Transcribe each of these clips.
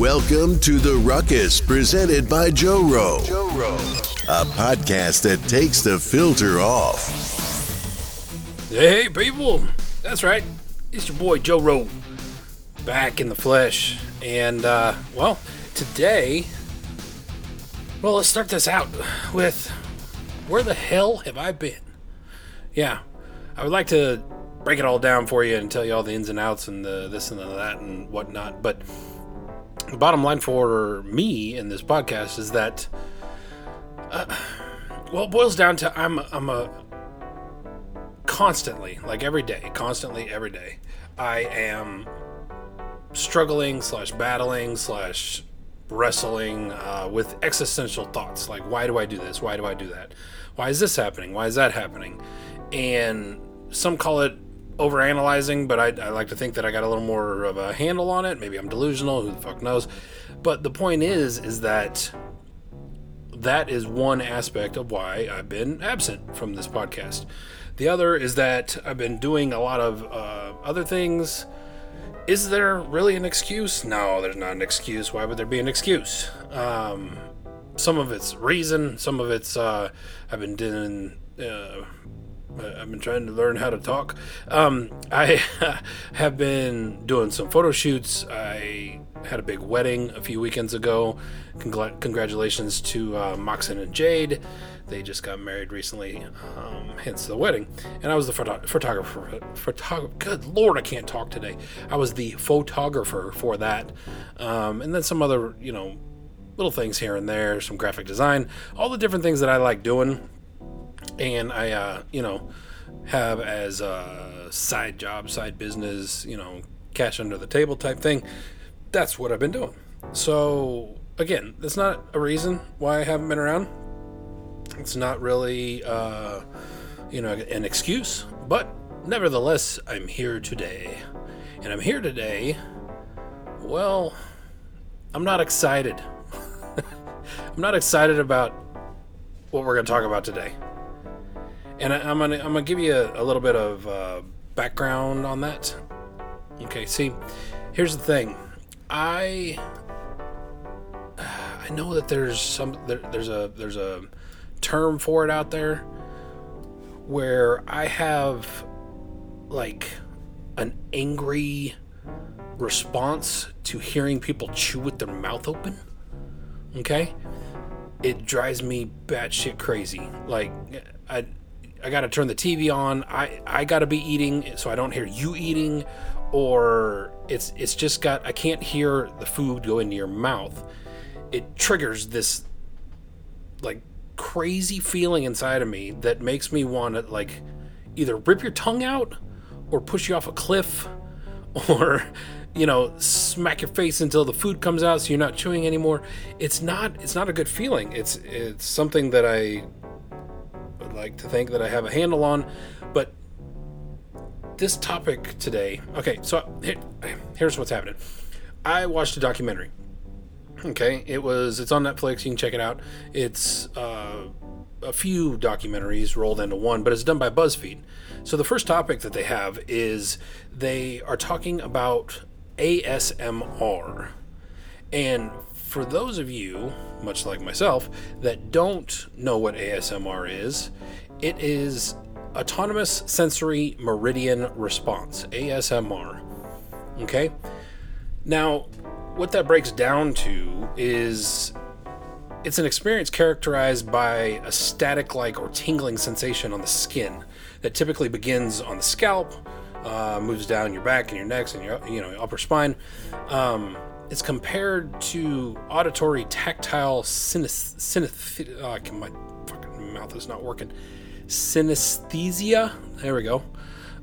Welcome to The Ruckus, presented by Joe Rowe. A podcast that takes the filter off. Hey, people! That's right. It's your boy Joe Rowe, back in the flesh. And, uh, well, today, well, let's start this out with where the hell have I been? Yeah, I would like to break it all down for you and tell you all the ins and outs and the this and the that and whatnot. But the bottom line for me in this podcast is that, uh, well, it boils down to I'm I'm a constantly, like every day, constantly every day, I am struggling slash battling slash wrestling uh, with existential thoughts. Like why do i do this? Why do i do that? Why is this happening? Why is that happening? And some call it overanalyzing, but I, I, like to think that I got a little more of a handle on it. Maybe I'm delusional. Who the fuck knows? But the point is, is that that is one aspect of why I've been absent from this podcast. The other is that I've been doing a lot of uh, other things. Is there really an excuse? No, there's not an excuse. Why would there be an excuse? Um, some of it's reason, some of it's uh, I've been doing. Uh, I've been trying to learn how to talk. Um, I have been doing some photo shoots. I had a big wedding a few weekends ago. Congr- congratulations to uh, Moxon and Jade. They just got married recently, um, hence the wedding. And I was the photographer. Photographer. Good lord, I can't talk today. I was the photographer for that, um, and then some other, you know, little things here and there, some graphic design, all the different things that I like doing and I, uh, you know, have as a side job, side business, you know, cash under the table type thing. That's what I've been doing. So again, that's not a reason why I haven't been around. It's not really, uh, you know, an excuse, but nevertheless, I'm here today, and I'm here today. Well, I'm not excited. I'm not excited about what we're going to talk about today and I, am gonna I'm gonna give you a, a little bit of uh, background on that. Okay, see, here's the thing, I I know that there's some there, there's a there's a term for it out there where I have like an angry response to hearing people chew with their mouth open. Okay? It drives me batshit crazy. Like I I got to turn the TV on. I I got to be eating so I don't hear you eating or it's it's just got I can't hear the food go into your mouth. It triggers this like crazy feeling inside of me that makes me want to like either rip your tongue out or push you off a cliff or you know smack your face until the food comes out so you're not chewing anymore it's not it's not a good feeling it's it's something that i like to think that I have a handle on. But this topic today, okay, so here, here's what's happening. I watched a documentary. Okay, it was it's on Netflix. You can check it out. It's uh, a few documentaries rolled into one, but it's done by BuzzFeed. So the first topic that they have is they are talking about ASMR. And for those of you, much like myself, that don't know what ASMR is, it is Autonomous Sensory Meridian Response, ASMR. Okay? Now, what that breaks down to is it's an experience characterized by a static like or tingling sensation on the skin that typically begins on the scalp, uh, moves down your back and your neck and your you know upper spine. Um, it's compared to auditory tactile synesthesia. Oh, my fucking mouth is not working. Synesthesia. There we go.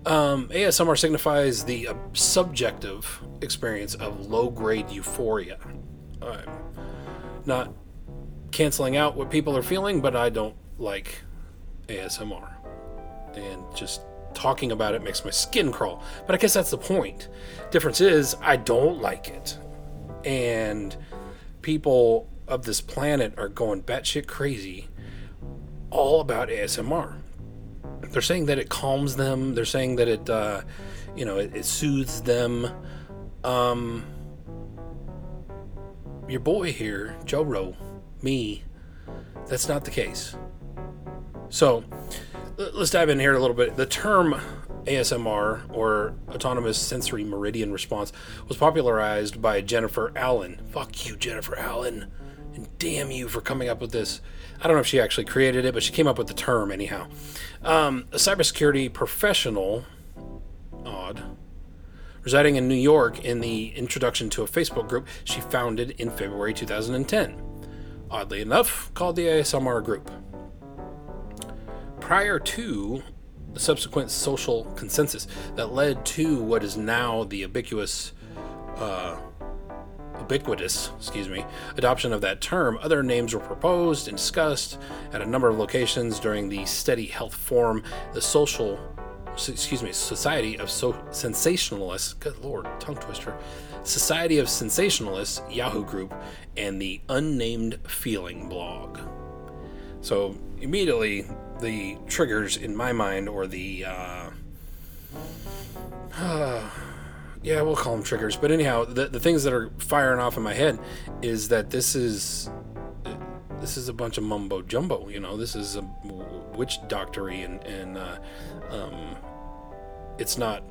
Um, ASMR signifies the uh, subjective experience of low grade euphoria. I'm not canceling out what people are feeling, but I don't like ASMR. And just talking about it makes my skin crawl. But I guess that's the point. Difference is, I don't like it and people of this planet are going batshit crazy all about ASMR. They're saying that it calms them. They're saying that it, uh, you know, it, it soothes them. Um, your boy here, Joe Rowe, me, that's not the case. So let's dive in here a little bit. The term ASMR, or Autonomous Sensory Meridian Response, was popularized by Jennifer Allen. Fuck you, Jennifer Allen. And damn you for coming up with this. I don't know if she actually created it, but she came up with the term anyhow. Um, a cybersecurity professional, odd, residing in New York in the introduction to a Facebook group she founded in February 2010. Oddly enough, called the ASMR group. Prior to subsequent social consensus that led to what is now the ubiquitous uh, ubiquitous, excuse me, adoption of that term, other names were proposed and discussed at a number of locations during the Steady Health Forum, the social, excuse me, Society of so- Sensationalists, good lord, tongue twister, Society of Sensationalists Yahoo group, and the Unnamed Feeling blog. So immediately, the triggers in my mind, or the uh, uh, yeah, we'll call them triggers. But anyhow, the, the things that are firing off in my head is that this is this is a bunch of mumbo jumbo. You know, this is a witch doctory, and and uh, um, it's not.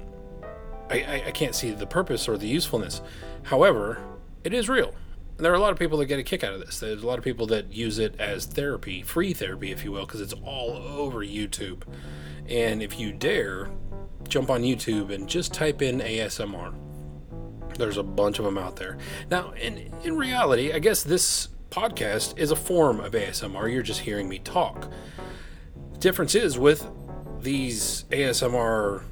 I, I, I can't see the purpose or the usefulness. However, it is real. And there are a lot of people that get a kick out of this. There's a lot of people that use it as therapy, free therapy, if you will, because it's all over YouTube. And if you dare, jump on YouTube and just type in ASMR. There's a bunch of them out there. Now, in, in reality, I guess this podcast is a form of ASMR. You're just hearing me talk. The difference is with these ASMR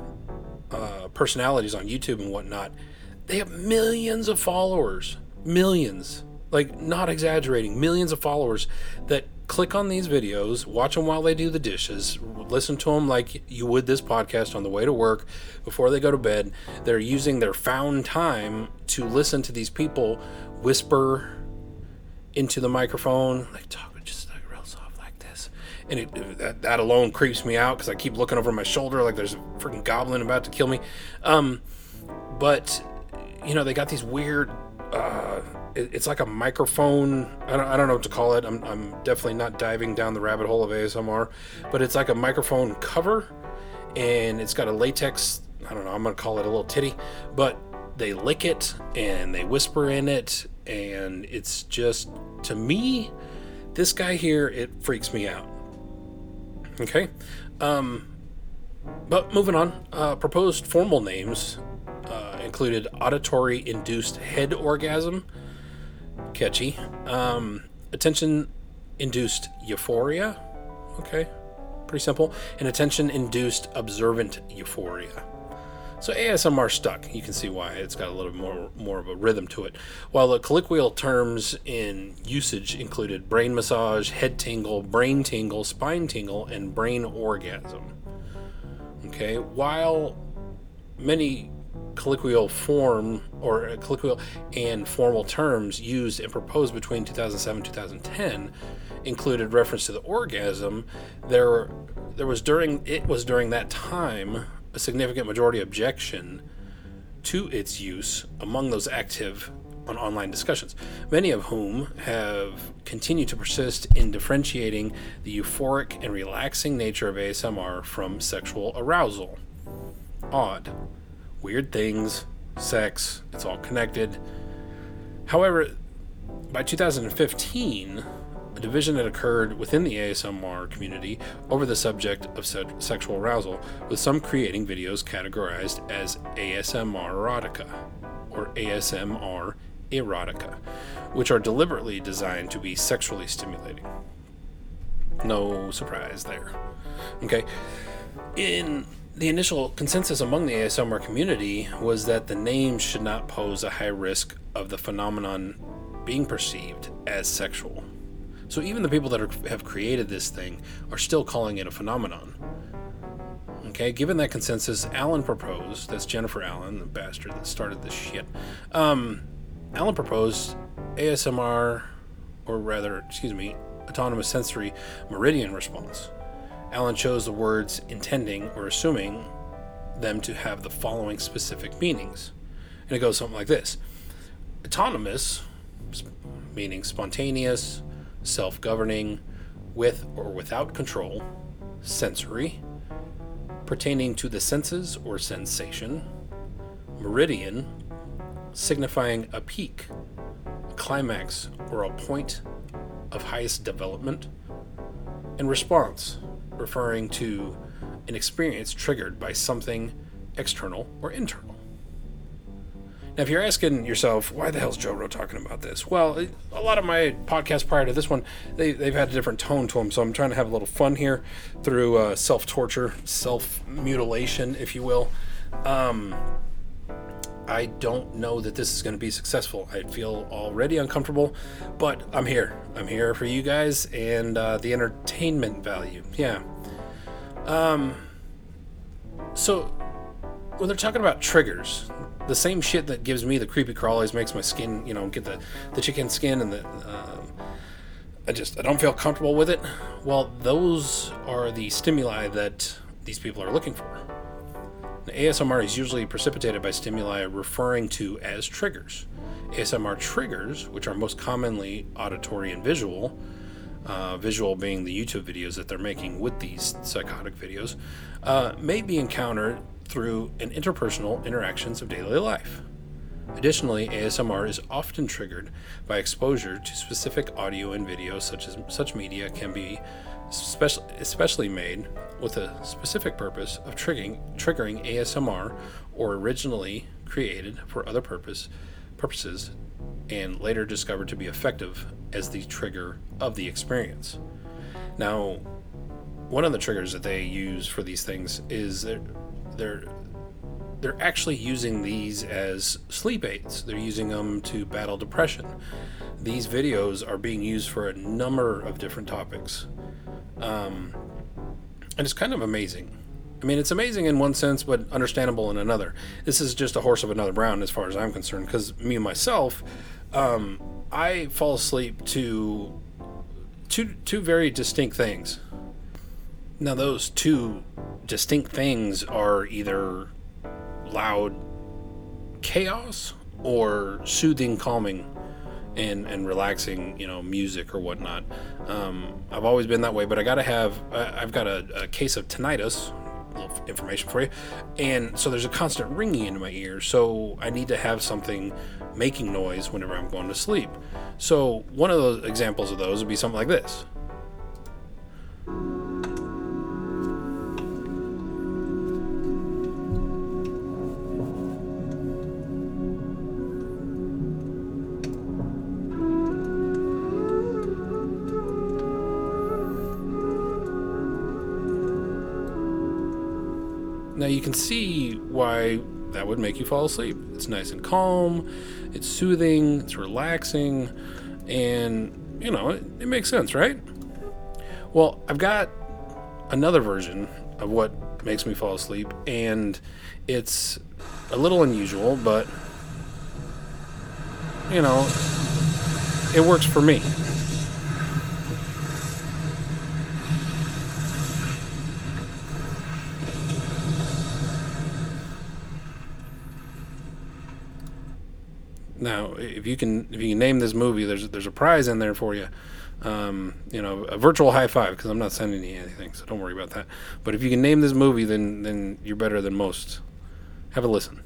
uh, personalities on YouTube and whatnot, they have millions of followers. Millions. Like, not exaggerating, millions of followers that click on these videos, watch them while they do the dishes, listen to them like you would this podcast on the way to work before they go to bed. They're using their found time to listen to these people whisper into the microphone, like talk just like real soft like this. And it, that, that alone creeps me out because I keep looking over my shoulder like there's a freaking goblin about to kill me. Um, but, you know, they got these weird. Uh, it's like a microphone. I don't, I don't know what to call it. I'm, I'm definitely not diving down the rabbit hole of ASMR, but it's like a microphone cover, and it's got a latex. I don't know. I'm gonna call it a little titty, but they lick it and they whisper in it, and it's just to me, this guy here, it freaks me out. Okay, um, but moving on. Uh, proposed formal names included auditory induced head orgasm catchy. Um, attention induced euphoria. Okay, pretty simple. And attention induced observant euphoria. So ASMR stuck. You can see why it's got a little more more of a rhythm to it. While the colloquial terms in usage included brain massage, head tingle, brain tingle, spine tingle, and brain orgasm. Okay, while many colloquial form or colloquial and formal terms used and proposed between 2007 and 2010 included reference to the orgasm there there was during it was during that time a significant majority objection to its use among those active on online discussions, many of whom have continued to persist in differentiating the euphoric and relaxing nature of ASMR from sexual arousal. Odd weird things, sex, it's all connected. However, by 2015, a division had occurred within the ASMR community over the subject of se- sexual arousal, with some creating videos categorized as ASMR erotica or ASMR erotica, which are deliberately designed to be sexually stimulating. No surprise there. Okay. In the initial consensus among the ASMR community was that the name should not pose a high risk of the phenomenon being perceived as sexual. So even the people that are, have created this thing are still calling it a phenomenon. Okay, given that consensus, Allen proposed, that's Jennifer Allen, the bastard that started this shit. Um, Allen proposed ASMR, or rather, excuse me, autonomous sensory meridian response. Allen chose the words intending or assuming them to have the following specific meanings. And it goes something like this. Autonomous, meaning spontaneous, self governing, with or without control, sensory, pertaining to the senses or sensation, meridian, signifying a peak, a climax, or a point of highest development, and response, referring to an experience triggered by something external or internal. Now, if you're asking yourself, why the hell is Joe Rowe talking about this? Well, a lot of my podcasts prior to this one, they, they've had a different tone to them. So I'm trying to have a little fun here through uh, self torture, self mutilation, if you will. Um, I don't know that this is going to be successful. I feel already uncomfortable, but I'm here. I'm here for you guys and uh, the entertainment value. Yeah. Um. So when they're talking about triggers, the same shit that gives me the creepy crawlies makes my skin, you know, get the the chicken skin and the. Um, I just I don't feel comfortable with it. Well, those are the stimuli that these people are looking for. ASMR is usually precipitated by stimuli referring to as triggers. ASMR triggers, which are most commonly auditory and visual, uh, visual being the YouTube videos that they're making with these psychotic videos, uh, may be encountered through an interpersonal interactions of daily life. Additionally, ASMR is often triggered by exposure to specific audio and video, such as such media can be special, especially made with a specific purpose of triggering, triggering ASMR or originally created for other purpose, purposes and later discovered to be effective as the trigger of the experience. Now, one of the triggers that they use for these things is they're, they're actually using these as sleep aids. They're using them to battle depression. These videos are being used for a number of different topics. Um, and it's kind of amazing. I mean, it's amazing in one sense, but understandable in another. This is just a horse of another brown, as far as I'm concerned, because me and myself, um, I fall asleep to two two very distinct things. Now, those two distinct things are either loud chaos or soothing, calming, and and relaxing, you know, music or whatnot. Um, I've always been that way, but I gotta have. I've got a, a case of tinnitus. Little information for you, and so there's a constant ringing in my ear. So I need to have something making noise whenever I'm going to sleep. So one of the examples of those would be something like this. See why that would make you fall asleep. It's nice and calm, it's soothing, it's relaxing, and you know, it, it makes sense, right? Well, I've got another version of what makes me fall asleep, and it's a little unusual, but you know, it works for me. Now, if you can if you can name this movie, there's there's a prize in there for you. Um, you know, a virtual high five because I'm not sending you anything, so don't worry about that. But if you can name this movie, then then you're better than most. Have a listen.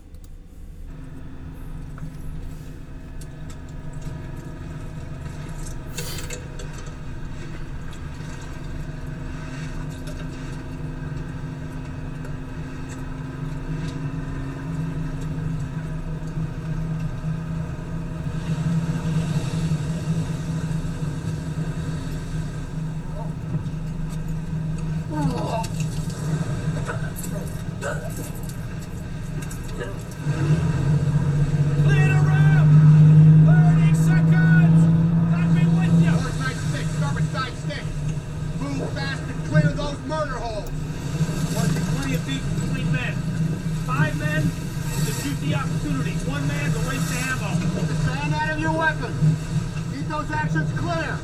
Clear the room! 30 seconds! Got me with you! North side stick, starboard side stick. Move fast and clear those murder holes. Once in plenty of feet between men. Five men to shoot the opportunity. One man to waste the ammo. Stand out of your weapons. Keep those actions clear.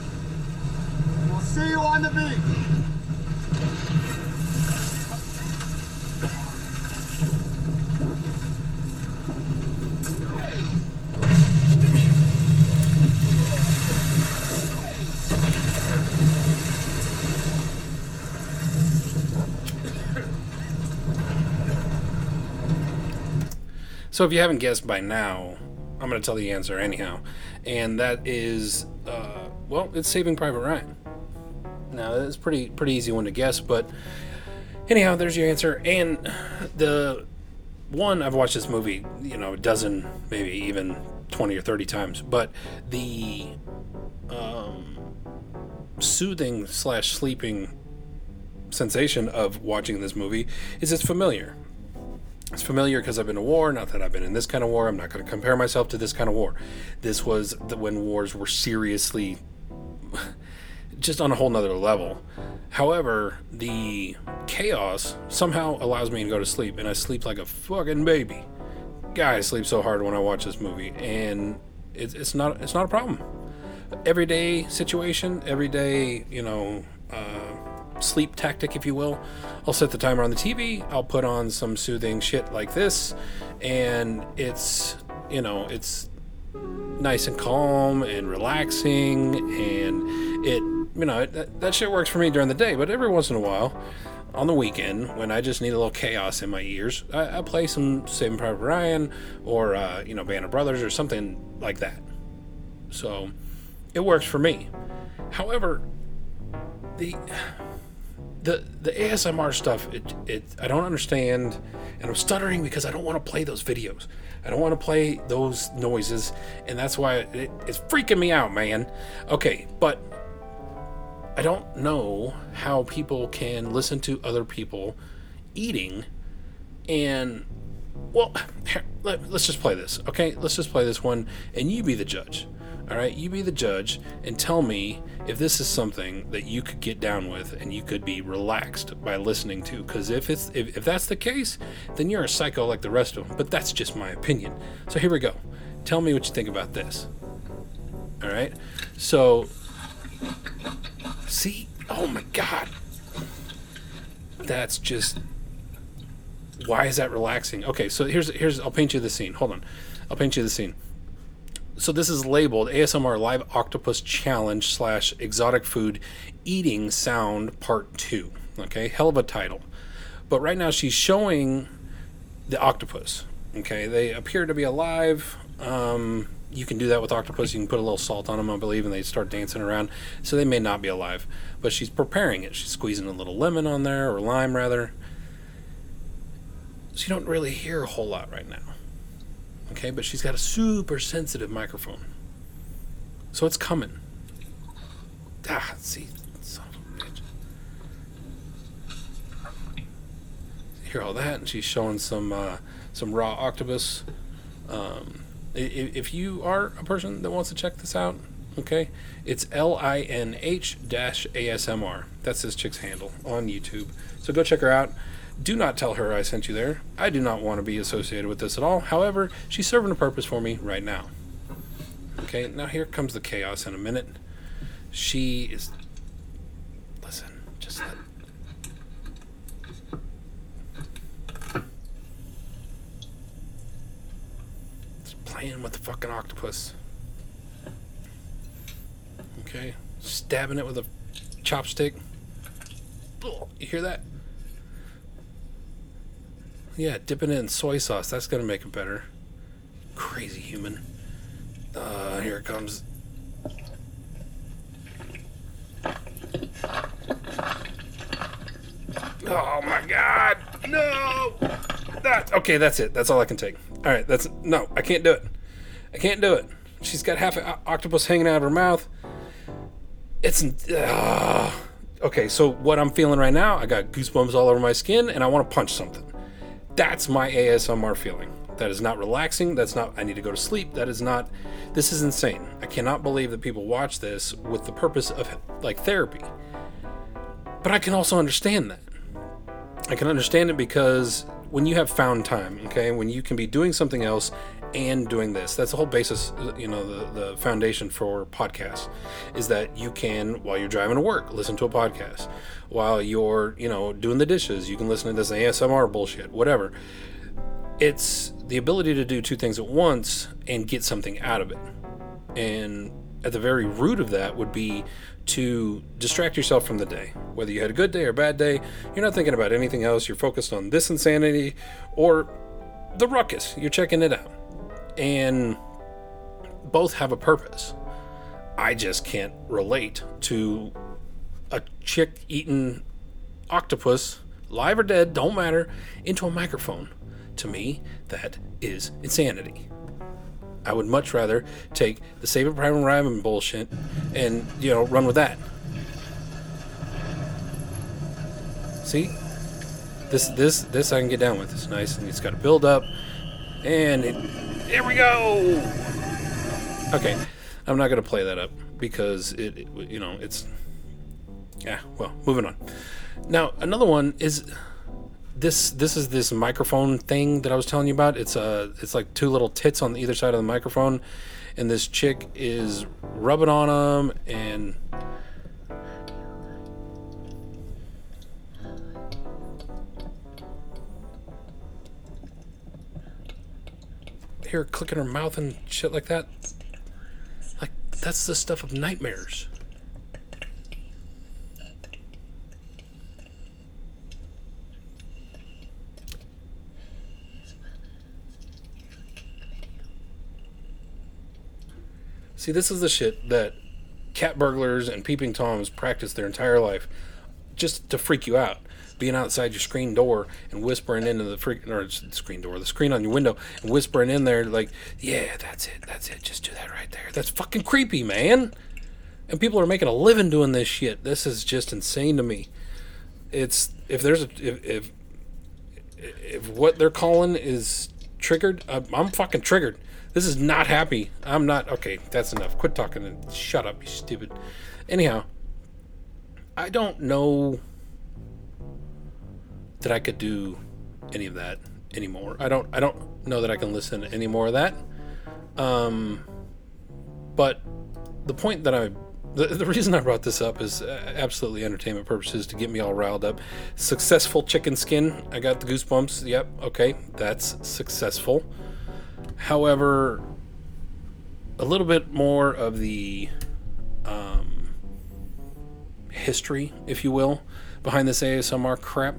We'll see you on the beach. So if you haven't guessed by now, I'm going to tell the answer anyhow. And that is, uh, well, it's Saving Private Ryan. Now, it's pretty pretty easy one to guess, but anyhow, there's your answer. And the one, I've watched this movie, you know, a dozen, maybe even 20 or 30 times, but the um, soothing slash sleeping sensation of watching this movie is it's familiar. It's familiar because I've been to war. Not that I've been in this kind of war. I'm not going to compare myself to this kind of war. This was the, when wars were seriously just on a whole nother level. However, the chaos somehow allows me to go to sleep, and I sleep like a fucking baby. God, I sleep so hard when I watch this movie, and it's, it's not it's not a problem. Everyday situation, everyday you know uh, sleep tactic, if you will. I'll set the timer on the TV. I'll put on some soothing shit like this, and it's you know it's nice and calm and relaxing, and it you know that, that shit works for me during the day. But every once in a while, on the weekend when I just need a little chaos in my ears, I, I play some Saving Private Ryan or uh, you know Band of Brothers or something like that. So it works for me. However, the the the ASMR stuff, it, it I don't understand, and I'm stuttering because I don't want to play those videos. I don't want to play those noises, and that's why it, it's freaking me out, man. Okay, but I don't know how people can listen to other people eating and well here, let, us just play this okay let's just play this one and you be the judge all right you be the judge and tell me if this is something that you could get down with and you could be relaxed by listening to because if it's if, if that's the case then you're a psycho like the rest of them but that's just my opinion so here we go tell me what you think about this all right so See? Oh my god. That's just why is that relaxing? Okay, so here's here's I'll paint you the scene. Hold on. I'll paint you the scene. So this is labeled ASMR Live Octopus Challenge slash Exotic Food Eating Sound Part Two. Okay, hell of a title. But right now she's showing the octopus. Okay, they appear to be alive. Um, you can do that with octopus. You can put a little salt on them, I believe, and they start dancing around. So they may not be alive, but she's preparing it. She's squeezing a little lemon on there, or lime rather. So you don't really hear a whole lot right now. Okay, but she's got a super sensitive microphone. So it's coming. Ah, see, son of a bitch. Hear all that, and she's showing some uh, some raw octopus. Um, if you are a person that wants to check this out, okay, it's L I N H ASMR. That's this chick's handle on YouTube. So go check her out. Do not tell her I sent you there. I do not want to be associated with this at all. However, she's serving a purpose for me right now. Okay, now here comes the chaos in a minute. She is. Listen, just let playing with the fucking octopus. Okay, stabbing it with a chopstick. You hear that? Yeah, dipping it in soy sauce. That's gonna make it better. Crazy human. Uh, here it comes. Oh my god! No! That okay, that's it. That's all I can take. All right, that's no, I can't do it. I can't do it. She's got half an octopus hanging out of her mouth. It's uh, okay. So what I'm feeling right now, I got goosebumps all over my skin, and I want to punch something. That's my ASMR feeling. That is not relaxing. That's not. I need to go to sleep. That is not. This is insane. I cannot believe that people watch this with the purpose of like therapy. But I can also understand that. I can understand it because when you have found time, okay, when you can be doing something else and doing this, that's the whole basis, you know, the, the foundation for podcasts is that you can, while you're driving to work, listen to a podcast. While you're, you know, doing the dishes, you can listen to this ASMR bullshit, whatever. It's the ability to do two things at once and get something out of it. And at the very root of that would be to distract yourself from the day. Whether you had a good day or bad day, you're not thinking about anything else. You're focused on this insanity or The Ruckus, you're checking it out. And both have a purpose. I just can't relate to a chick eating octopus, live or dead, don't matter, into a microphone. To me, that is insanity. I would much rather take the Save It Private Ryan bullshit and, you know, run with that. See? This this this I can get down with. It's nice and it's got a build up. And it, here we go. Okay. I'm not to play that up because it, it you know, it's yeah, well, moving on. Now, another one is this this is this microphone thing that I was telling you about. It's a it's like two little tits on either side of the microphone, and this chick is rubbing on them and. Here, clicking her mouth and shit like that. Like that's the stuff of nightmares. See, this is the shit that cat burglars and peeping toms practice their entire life just to freak you out. Being outside your screen door and whispering into the freak or screen door, the screen on your window, and whispering in there like, "Yeah, that's it, that's it. Just do that right there." That's fucking creepy, man. And people are making a living doing this shit. This is just insane to me. It's if there's a if if, if what they're calling is triggered, I'm fucking triggered. This is not happy. I'm not. Okay, that's enough. Quit talking and shut up, you stupid. Anyhow, I don't know that I could do any of that anymore. I don't. I don't know that I can listen to any more of that. Um, but the point that I the, the reason I brought this up is uh, absolutely entertainment purposes to get me all riled up. Successful chicken skin. I got the goosebumps. Yep. Okay. That's successful. However, a little bit more of the um, history, if you will, behind this ASMR crap.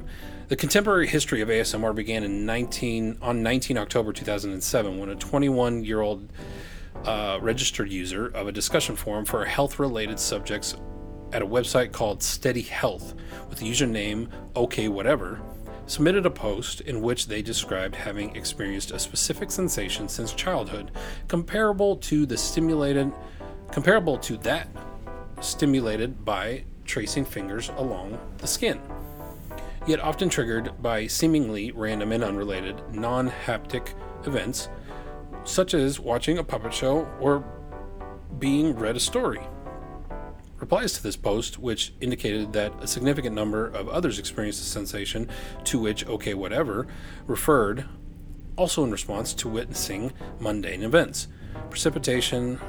The contemporary history of ASMR began in 19 on 19 October 2007 when a 21 year old uh, registered user of a discussion forum for health related subjects at a website called Steady Health with the username OK Whatever submitted a post in which they described having experienced a specific sensation since childhood comparable to the stimulated comparable to that stimulated by tracing fingers along the skin yet often triggered by seemingly random and unrelated non-haptic events such as watching a puppet show or being read a story replies to this post, which indicated that a significant number of others experienced the sensation to which OK Whatever referred, also in response to witnessing mundane events. Precipitation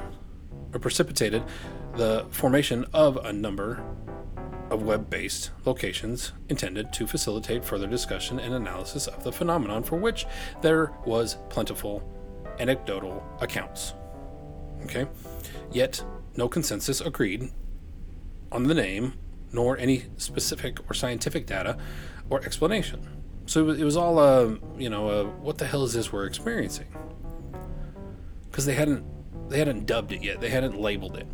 or precipitated the formation of a number of web based locations intended to facilitate further discussion and analysis of the phenomenon for which there was plentiful anecdotal accounts. Okay? Yet, no consensus agreed on the name, nor any specific or scientific data or explanation. So it was, all a, you know, a, what the hell is this we're experiencing? Because they hadn't they hadn't dubbed it yet. They hadn't labeled it.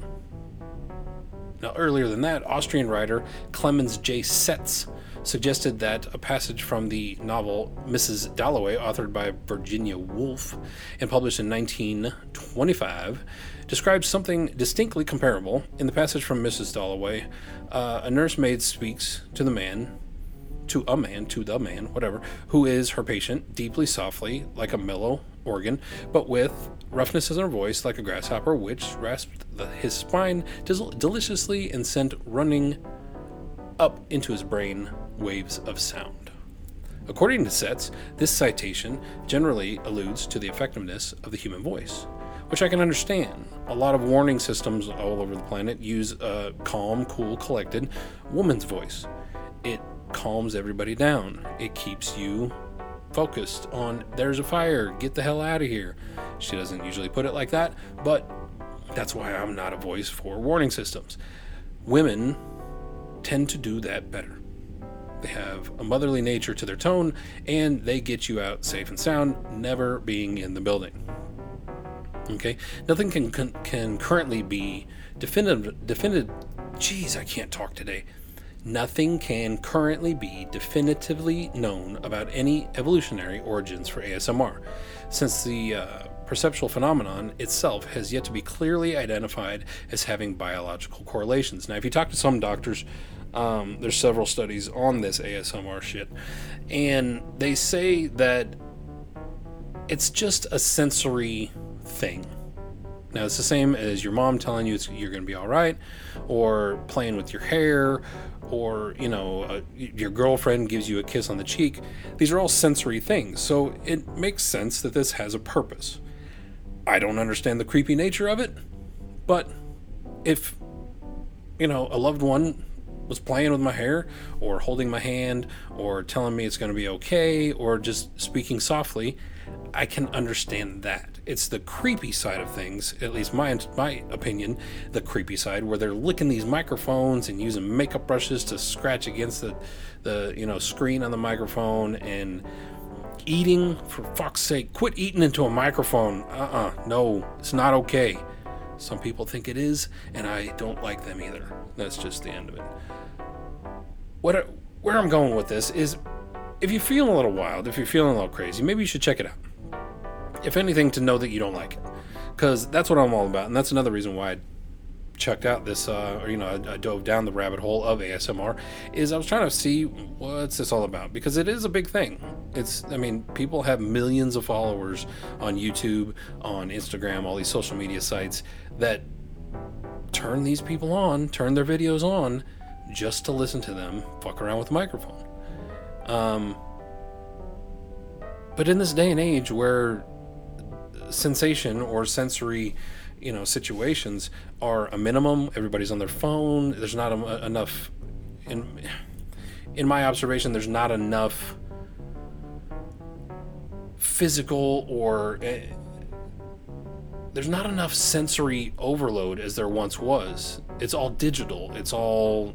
Now, earlier than that, Austrian writer Clemens J. Setz suggested that a passage from the novel Mrs. Dalloway, authored by Virginia Woolf and published in 1925, describes something distinctly comparable. In the passage from Mrs. Dalloway, uh, a nursemaid speaks to the man, to a man, to the man, whatever, who is her patient, deeply softly, like a mellow organ, but with roughness in her voice, like a grasshopper, which rasped the, his spine del- deliciously and sent running up into his brain waves of sound. According to Setz, this citation generally alludes to the effectiveness of the human voice, which I can understand. A lot of warning systems all over the planet use a calm, cool, collected woman's voice. It calms everybody down, it keeps you focused on there's a fire, get the hell out of here. She doesn't usually put it like that, but that's why I'm not a voice for warning systems. Women tend to do that better. They have a motherly nature to their tone, and they get you out safe and sound, never being in the building. Okay, nothing can can, can currently be definitive. Definitive. Jeez, I can't talk today. Nothing can currently be definitively known about any evolutionary origins for ASMR, since the uh, perceptual phenomenon itself has yet to be clearly identified as having biological correlations. Now, if you talk to some doctors, um, there's several studies on this ASMR shit, and they say that it's just a sensory thing. Now, it's the same as your mom telling you you're going to be all right, or playing with your hair, or, you know, uh, your girlfriend gives you a kiss on the cheek. These are all sensory things. So it makes sense that this has a purpose. I don't understand the creepy nature of it, but if, you know, a loved one was playing with my hair or holding my hand or telling me it's going to be okay or just speaking softly, I can understand that. It's the creepy side of things, at least my my opinion, the creepy side where they're licking these microphones and using makeup brushes to scratch against the the you know screen on the microphone and eating for fuck's sake. Quit eating into a microphone. Uh-uh. No it's not okay. Some people think it is and i don't like them either. That's just the end of it. What where i'm going with this is if you're feeling a little wild if you're feeling a little crazy maybe you should check it out if anything, to know that you don't like it, because that's what I'm all about, and that's another reason why I checked out this, uh, or you know, I, I, dove down the rabbit hole of ASMR. Is I was trying to see what's this all about because it is a big thing. It's, I mean, people have millions of followers on YouTube, on Instagram, all these social media sites that turn these people on, turn their videos on, just to listen to them fuck around with a microphone. Um, but in this day and age where sensation or sensory you know situations are a minimum everybody's on their phone there's not a, enough in in my observation there's not enough physical or uh, there's not enough sensory overload as there once was. It's all digital. It's all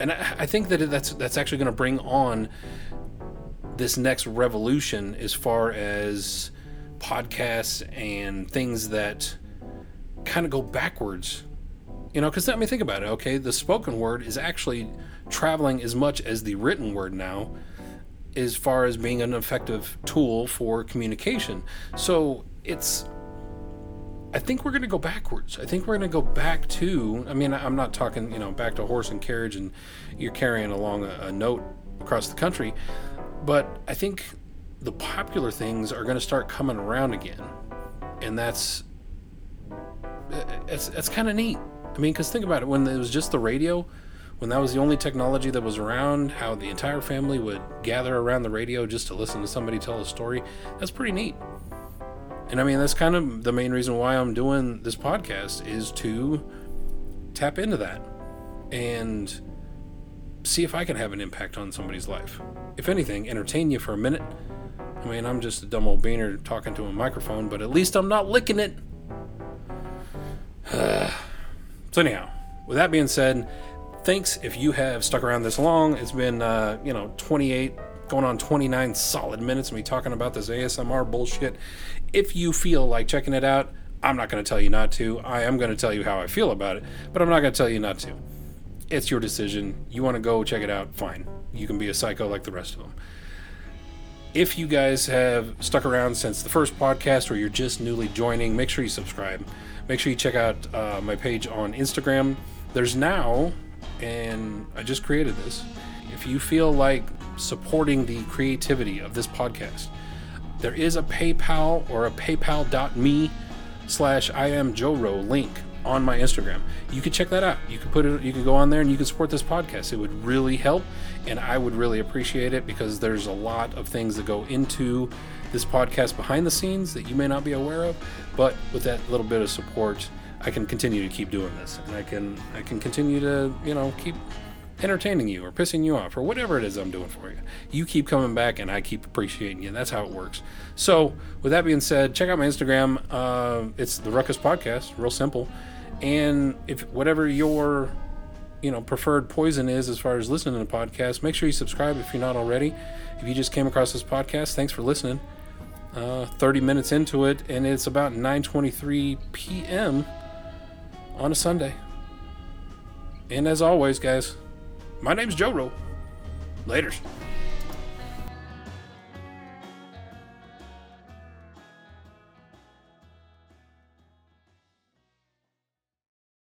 and I, I think that that's that's actually going to bring on this next revolution as far as podcasts and things that kind of go backwards. You know, because I mean, think about it. Okay, the spoken word is actually traveling as much as the written word now, as far as being an effective tool for communication. So it's I think we're going to go backwards. I think we're going to go back to. I mean, I'm not talking, you know, back to horse and carriage, and you're carrying along a, a note across the country, but I think the popular things are going to start coming around again, and that's it's it's kind of neat. I mean, because think about it, when it was just the radio, when that was the only technology that was around, how the entire family would gather around the radio just to listen to somebody tell a story, that's pretty neat. And I mean, that's kind of the main reason why I'm doing this podcast is to tap into that and see if I can have an impact on somebody's life. If anything, entertain you for a minute I mean, I'm just a dumb old beaner talking to a microphone, but at least I'm not licking it. so, anyhow, with that being said, thanks if you have stuck around this long. It's been, uh, you know, 28, going on 29 solid minutes of me talking about this ASMR bullshit. If you feel like checking it out, I'm not going to tell you not to. I am going to tell you how I feel about it, but I'm not going to tell you not to. It's your decision. You want to go check it out, fine. You can be a psycho like the rest of them if you guys have stuck around since the first podcast or you're just newly joining, make sure you subscribe. Make sure you check out uh, my page on Instagram. There's now, and I just created this. If you feel like supporting the creativity of this podcast, there is a PayPal or a PayPal.me slash I am Joe Rowe link on my Instagram. You can check that out. You can put it. You can go on there and you can support this podcast. It would really help, and I would really appreciate it because there's a lot of things that go into this podcast behind the scenes that you may not be aware of. But with that little bit of support, I can continue to keep doing this, and I can I can continue to you know keep entertaining you or pissing you off or whatever it is I'm doing for you. You keep coming back and I keep appreciating you. That's how it works. So, with that being said, check out my Instagram. Uh, it's the Ruckus Podcast, real simple. And if whatever your you know preferred poison is as far as listening to the podcast. Make sure you subscribe if you're not already. If you just came across this podcast, thanks for listening. Uh, 30 minutes into it, and it's about 9:23 p.m. on a Sunday. And as always, guys, my name's JoRo. Laters.